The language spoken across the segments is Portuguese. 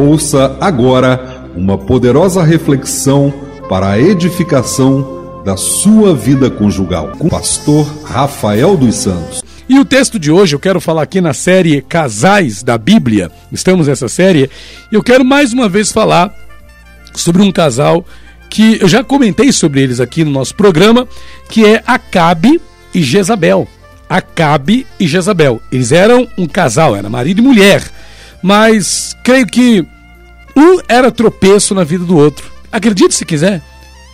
Ouça agora uma poderosa reflexão para a edificação da sua vida conjugal com o pastor Rafael dos Santos. E o texto de hoje eu quero falar aqui na série Casais da Bíblia. Estamos nessa série e eu quero mais uma vez falar sobre um casal que eu já comentei sobre eles aqui no nosso programa, que é Acabe e Jezabel. Acabe e Jezabel. Eles eram um casal, era marido e mulher. Mas creio que um era tropeço na vida do outro. Acredite se quiser.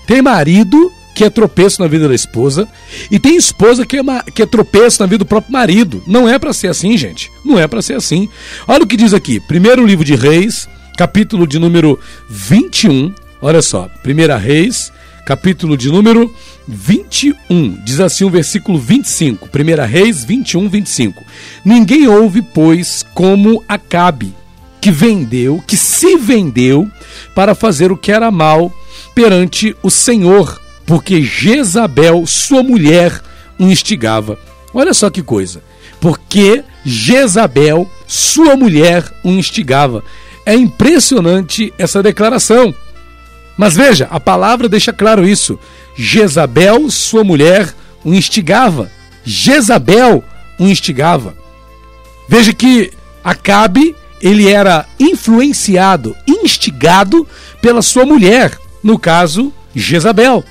Tem marido que é tropeço na vida da esposa e tem esposa que é, que é tropeço na vida do próprio marido. Não é para ser assim, gente. Não é para ser assim. Olha o que diz aqui. Primeiro livro de Reis, capítulo de número 21. Olha só. Primeira Reis, capítulo de número 21. Diz assim o versículo 25. 1 Reis 21, 25. Ninguém ouve, pois, como Acabe, que vendeu, que se vendeu para fazer o que era mal perante o Senhor, porque Jezabel, sua mulher, o instigava. Olha só que coisa. Porque Jezabel, sua mulher, o instigava. É impressionante essa declaração. Mas veja, a palavra deixa claro isso. Jezabel, sua mulher, o instigava. Jezabel o instigava. Veja que Acabe, ele era influenciado, instigado pela sua mulher, no caso, Jezabel.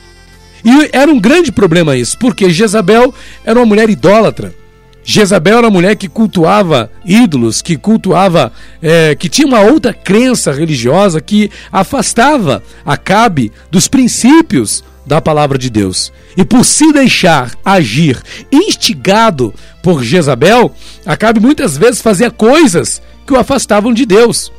E era um grande problema isso, porque Jezabel era uma mulher idólatra. Jezabel era uma mulher que cultuava ídolos, que cultuava, é, que tinha uma outra crença religiosa que afastava Acabe dos princípios da palavra de Deus. E por se deixar agir instigado por Jezabel, Acabe muitas vezes fazia coisas que o afastavam de Deus,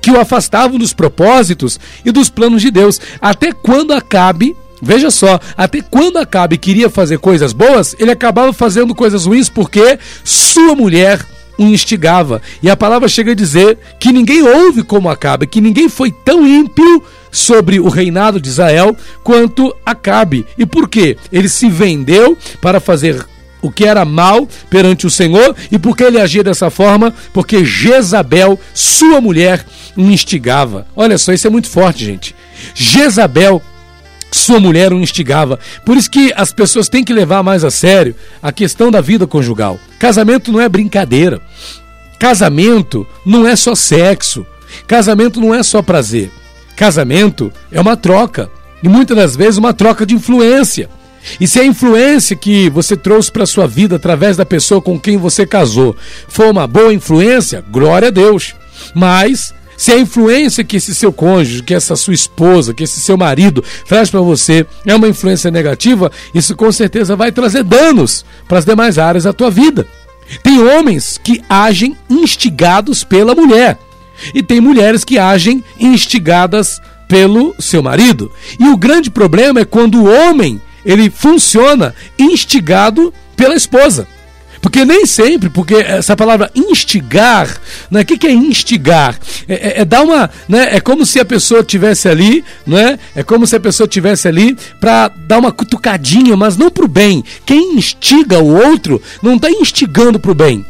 que o afastavam dos propósitos e dos planos de Deus. Até quando Acabe Veja só, até quando Acabe queria fazer coisas boas, ele acabava fazendo coisas ruins porque sua mulher o instigava. E a palavra chega a dizer que ninguém ouve como Acabe, que ninguém foi tão ímpio sobre o reinado de Israel quanto Acabe. E por quê? Ele se vendeu para fazer o que era mal perante o Senhor e porque ele agia dessa forma, porque Jezabel, sua mulher, o instigava. Olha só, isso é muito forte, gente. Jezabel sua mulher o instigava. Por isso que as pessoas têm que levar mais a sério a questão da vida conjugal. Casamento não é brincadeira. Casamento não é só sexo. Casamento não é só prazer. Casamento é uma troca. E muitas das vezes uma troca de influência. E se a influência que você trouxe para sua vida através da pessoa com quem você casou for uma boa influência, glória a Deus. Mas se a influência que esse seu cônjuge, que essa sua esposa, que esse seu marido traz para você é uma influência negativa, isso com certeza vai trazer danos para as demais áreas da tua vida. Tem homens que agem instigados pela mulher e tem mulheres que agem instigadas pelo seu marido. E o grande problema é quando o homem ele funciona instigado pela esposa. Porque nem sempre, porque essa palavra instigar, né? o que, que é instigar? É, é, é, dar uma. Né? É como se a pessoa tivesse ali, né? É como se a pessoa tivesse ali para dar uma cutucadinha, mas não para o bem. Quem instiga o outro não está instigando para o bem.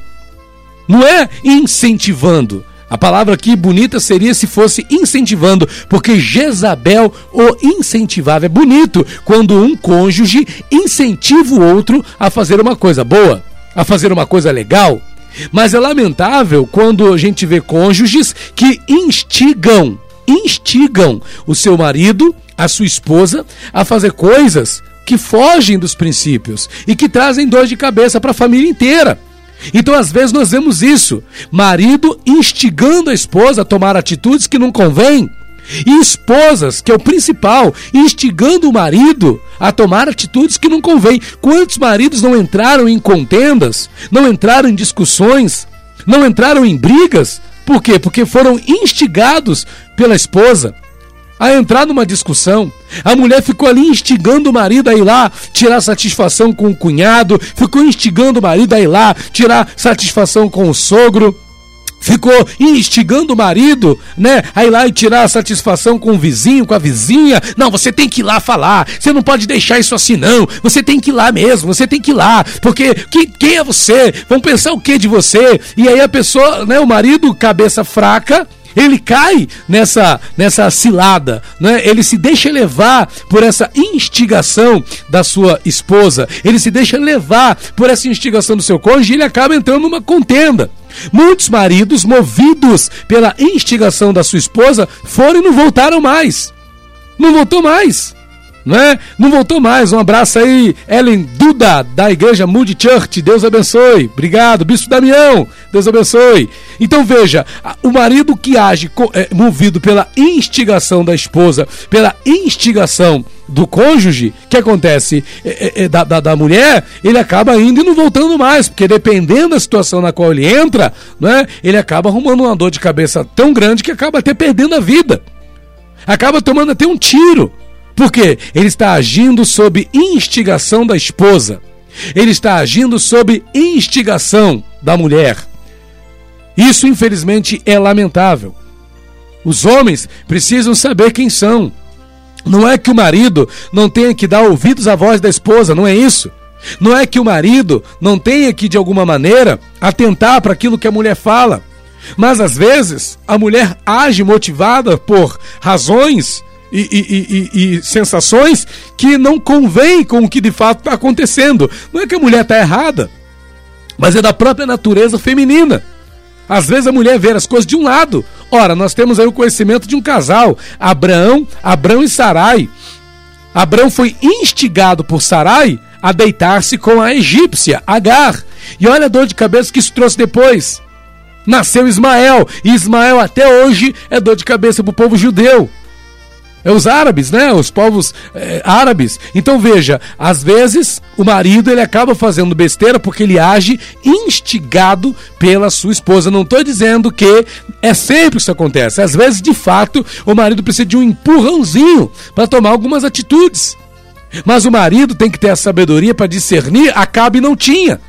Não é incentivando. A palavra aqui bonita seria se fosse incentivando, porque Jezabel o incentivava. É bonito quando um cônjuge incentiva o outro a fazer uma coisa boa a fazer uma coisa legal, mas é lamentável quando a gente vê cônjuges que instigam, instigam o seu marido, a sua esposa, a fazer coisas que fogem dos princípios e que trazem dor de cabeça para a família inteira. Então, às vezes, nós vemos isso: marido instigando a esposa a tomar atitudes que não convêm e esposas, que é o principal, instigando o marido a tomar atitudes que não convém. Quantos maridos não entraram em contendas, não entraram em discussões, não entraram em brigas? Por quê? Porque foram instigados pela esposa a entrar numa discussão. A mulher ficou ali instigando o marido a ir lá tirar satisfação com o cunhado, ficou instigando o marido a ir lá tirar satisfação com o sogro ficou instigando o marido, né? A ir lá e tirar a satisfação com o vizinho, com a vizinha. Não, você tem que ir lá falar. Você não pode deixar isso assim, não. Você tem que ir lá mesmo. Você tem que ir lá. Porque que, quem é você? Vão pensar o que de você? E aí a pessoa, né? O marido, cabeça fraca Ele cai nessa, nessa cilada, né? ele se deixa levar por essa instigação da sua esposa, ele se deixa levar por essa instigação do seu cônjuge e ele acaba entrando numa contenda. Muitos maridos, movidos pela instigação da sua esposa, foram e não voltaram mais. Não voltou mais não é? Não voltou mais. Um abraço aí, Ellen Duda, da Igreja Moody Church. Deus abençoe. Obrigado. Bispo Damião, Deus abençoe. Então veja, o marido que age é, movido pela instigação da esposa, pela instigação do cônjuge, que acontece é, é, é, da, da, da, mulher, ele acaba indo e não voltando mais, porque dependendo da situação na qual ele entra, né, ele acaba arrumando uma dor de cabeça tão grande que acaba até perdendo a vida. Acaba tomando até um tiro. Porque ele está agindo sob instigação da esposa. Ele está agindo sob instigação da mulher. Isso, infelizmente, é lamentável. Os homens precisam saber quem são. Não é que o marido não tenha que dar ouvidos à voz da esposa, não é isso. Não é que o marido não tenha que, de alguma maneira, atentar para aquilo que a mulher fala. Mas às vezes a mulher age motivada por razões e, e, e, e, sensações que não convêm com o que de fato está acontecendo. Não é que a mulher está errada, mas é da própria natureza feminina. Às vezes a mulher vê as coisas de um lado. Ora, nós temos aí o conhecimento de um casal, Abraão, Abraão e Sarai. Abraão foi instigado por Sarai a deitar-se com a egípcia, Agar. E olha a dor de cabeça que isso trouxe depois. Nasceu Ismael, e Ismael até hoje é dor de cabeça para o povo judeu. É os árabes, né? Os povos é, árabes. Então veja, às vezes o marido ele acaba fazendo besteira porque ele age instigado pela sua esposa. Não estou dizendo que é sempre isso acontece. Às vezes, de fato, o marido precisa de um empurrãozinho para tomar algumas atitudes. Mas o marido tem que ter a sabedoria para discernir. Acabe não tinha.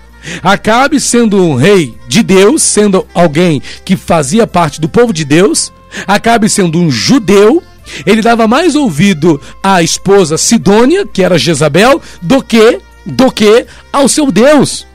Acabe sendo um rei de Deus, sendo alguém que fazia parte do povo de Deus. Acabe sendo um judeu ele dava mais ouvido à esposa Sidônia, que era Jezabel, do que do que ao seu Deus,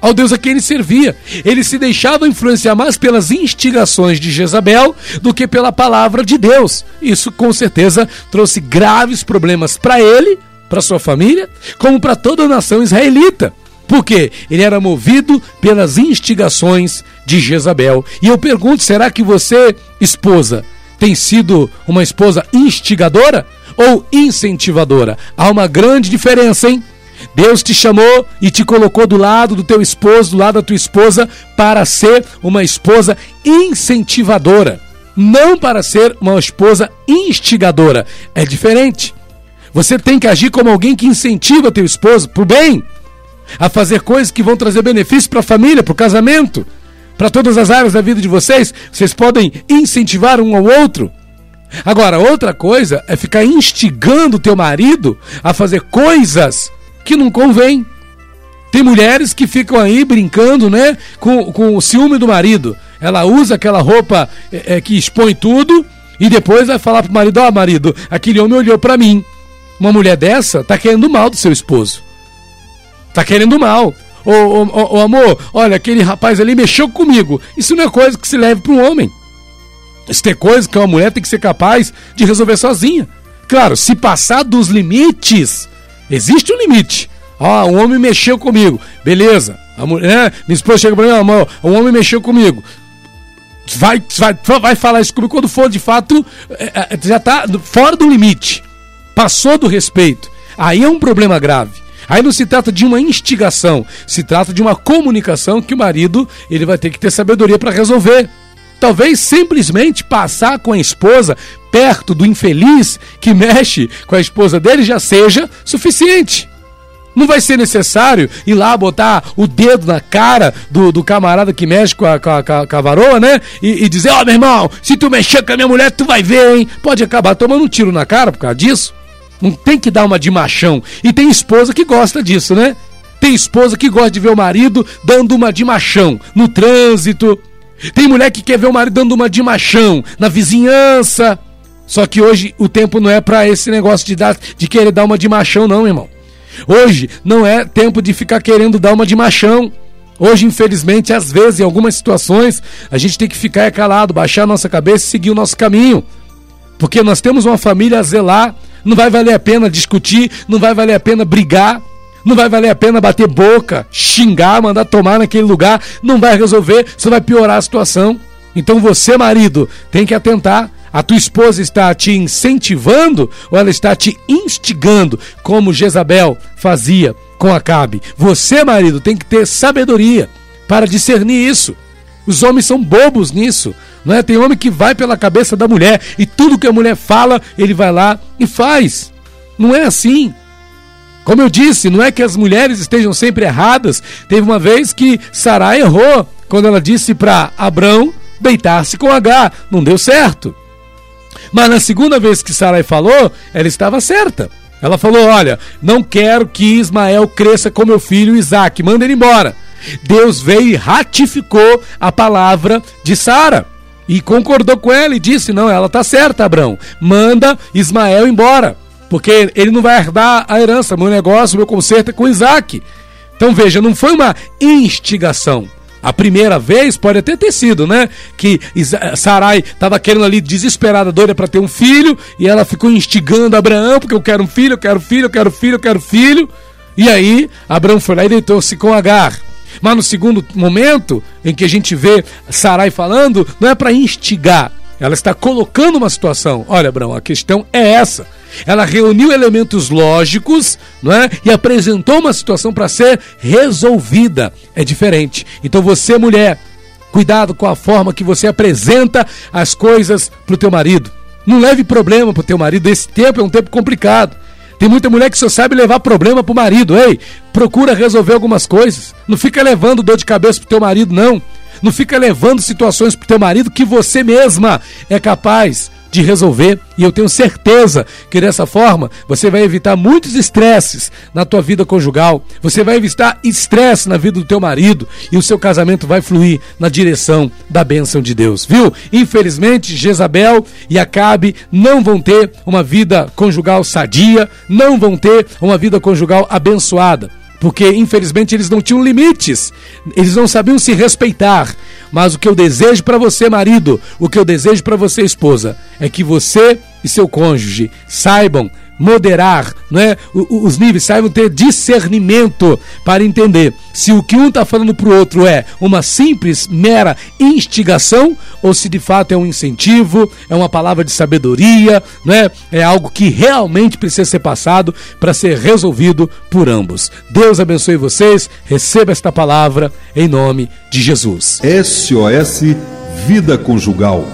ao Deus a quem ele servia. Ele se deixava influenciar mais pelas instigações de Jezabel do que pela palavra de Deus. Isso com certeza trouxe graves problemas para ele, para sua família, como para toda a nação israelita. Porque ele era movido pelas instigações de Jezabel. E eu pergunto: será que você, esposa, tem sido uma esposa instigadora ou incentivadora? Há uma grande diferença, hein? Deus te chamou e te colocou do lado do teu esposo, do lado da tua esposa, para ser uma esposa incentivadora, não para ser uma esposa instigadora. É diferente. Você tem que agir como alguém que incentiva teu esposo para o bem, a fazer coisas que vão trazer benefício para a família, para o casamento para todas as áreas da vida de vocês, vocês podem incentivar um ao outro. Agora, outra coisa é ficar instigando o teu marido a fazer coisas que não convém. Tem mulheres que ficam aí brincando, né, com, com o ciúme do marido. Ela usa aquela roupa é, é, que expõe tudo e depois vai falar pro marido: Ó, oh, marido, aquele homem olhou para mim. Uma mulher dessa tá querendo mal do seu esposo. Tá querendo mal. Ô, ô, ô, amor, olha, aquele rapaz ali mexeu comigo. Isso não é coisa que se leve para um homem. Isso é coisa que uma mulher tem que ser capaz de resolver sozinha. Claro, se passar dos limites, existe um limite. Ó, um homem mexeu comigo. Beleza. A mulher, né? Minha esposa chega para mim, amor, um homem mexeu comigo. Vai, vai, vai falar isso comigo quando for de fato, é, é, já está fora do limite. Passou do respeito. Aí é um problema grave. Aí não se trata de uma instigação, se trata de uma comunicação que o marido ele vai ter que ter sabedoria para resolver. Talvez simplesmente passar com a esposa perto do infeliz que mexe com a esposa dele já seja suficiente. Não vai ser necessário ir lá botar o dedo na cara do, do camarada que mexe com a, com a, com a varoa, né? E, e dizer: Ó, oh, meu irmão, se tu mexer com a minha mulher, tu vai ver, hein? Pode acabar tomando um tiro na cara por causa disso. Não tem que dar uma de machão. E tem esposa que gosta disso, né? Tem esposa que gosta de ver o marido dando uma de machão no trânsito. Tem mulher que quer ver o marido dando uma de machão na vizinhança. Só que hoje o tempo não é para esse negócio de, dar, de querer dar uma de machão, não, irmão. Hoje não é tempo de ficar querendo dar uma de machão. Hoje, infelizmente, às vezes, em algumas situações, a gente tem que ficar calado, baixar a nossa cabeça e seguir o nosso caminho. Porque nós temos uma família a zelar, não vai valer a pena discutir, não vai valer a pena brigar, não vai valer a pena bater boca, xingar, mandar tomar naquele lugar, não vai resolver, só vai piorar a situação. Então você, marido, tem que atentar. A tua esposa está te incentivando ou ela está te instigando, como Jezabel fazia com Acabe? Você, marido, tem que ter sabedoria para discernir isso. Os homens são bobos nisso. Não é? Tem homem que vai pela cabeça da mulher e tudo que a mulher fala, ele vai lá e faz. Não é assim. Como eu disse, não é que as mulheres estejam sempre erradas. Teve uma vez que Sarai errou quando ela disse para Abrão deitar-se com H. Não deu certo. Mas na segunda vez que Sarai falou, ela estava certa. Ela falou: Olha, não quero que Ismael cresça com meu filho Isaac, manda ele embora. Deus veio e ratificou a palavra de Sara. E concordou com ela e disse: Não, ela está certa, Abraão. Manda Ismael embora. Porque ele não vai herdar a herança. Meu negócio, meu conserto é com Isaac. Então veja, não foi uma instigação. A primeira vez pode até ter sido, né? Que Sarai estava querendo ali desesperada, doida para ter um filho, e ela ficou instigando Abraão, porque eu quero um filho, eu quero filho, eu quero filho, eu quero filho. E aí, Abraão foi lá e deitou-se com Agar. Mas no segundo momento, em que a gente vê Sarai falando, não é para instigar, ela está colocando uma situação. Olha, Abraão, a questão é essa. Ela reuniu elementos lógicos não é? e apresentou uma situação para ser resolvida. É diferente. Então você, mulher, cuidado com a forma que você apresenta as coisas para o teu marido. Não leve problema para o teu marido. Esse tempo é um tempo complicado. Tem muita mulher que só sabe levar problema para o marido. Ei, procura resolver algumas coisas. Não fica levando dor de cabeça para o teu marido, não. Não fica levando situações para o teu marido que você mesma é capaz de resolver. E eu tenho certeza que dessa forma você vai evitar muitos estresses na tua vida conjugal. Você vai evitar estresse na vida do teu marido e o seu casamento vai fluir na direção da bênção de Deus, viu? Infelizmente, Jezabel e Acabe não vão ter uma vida conjugal sadia, não vão ter uma vida conjugal abençoada porque infelizmente eles não tinham limites, eles não sabiam se respeitar. Mas o que eu desejo para você, marido, o que eu desejo para você, esposa, é que você e seu cônjuge saibam moderar, não é? os níveis, saibam ter discernimento para entender se o que um está falando para o outro é uma simples, mera instigação ou se de fato é um incentivo, é uma palavra de sabedoria, não é? É algo que realmente precisa ser passado para ser resolvido por ambos. Deus abençoe vocês, receba esta palavra em nome de Jesus. SOS Vida Conjugal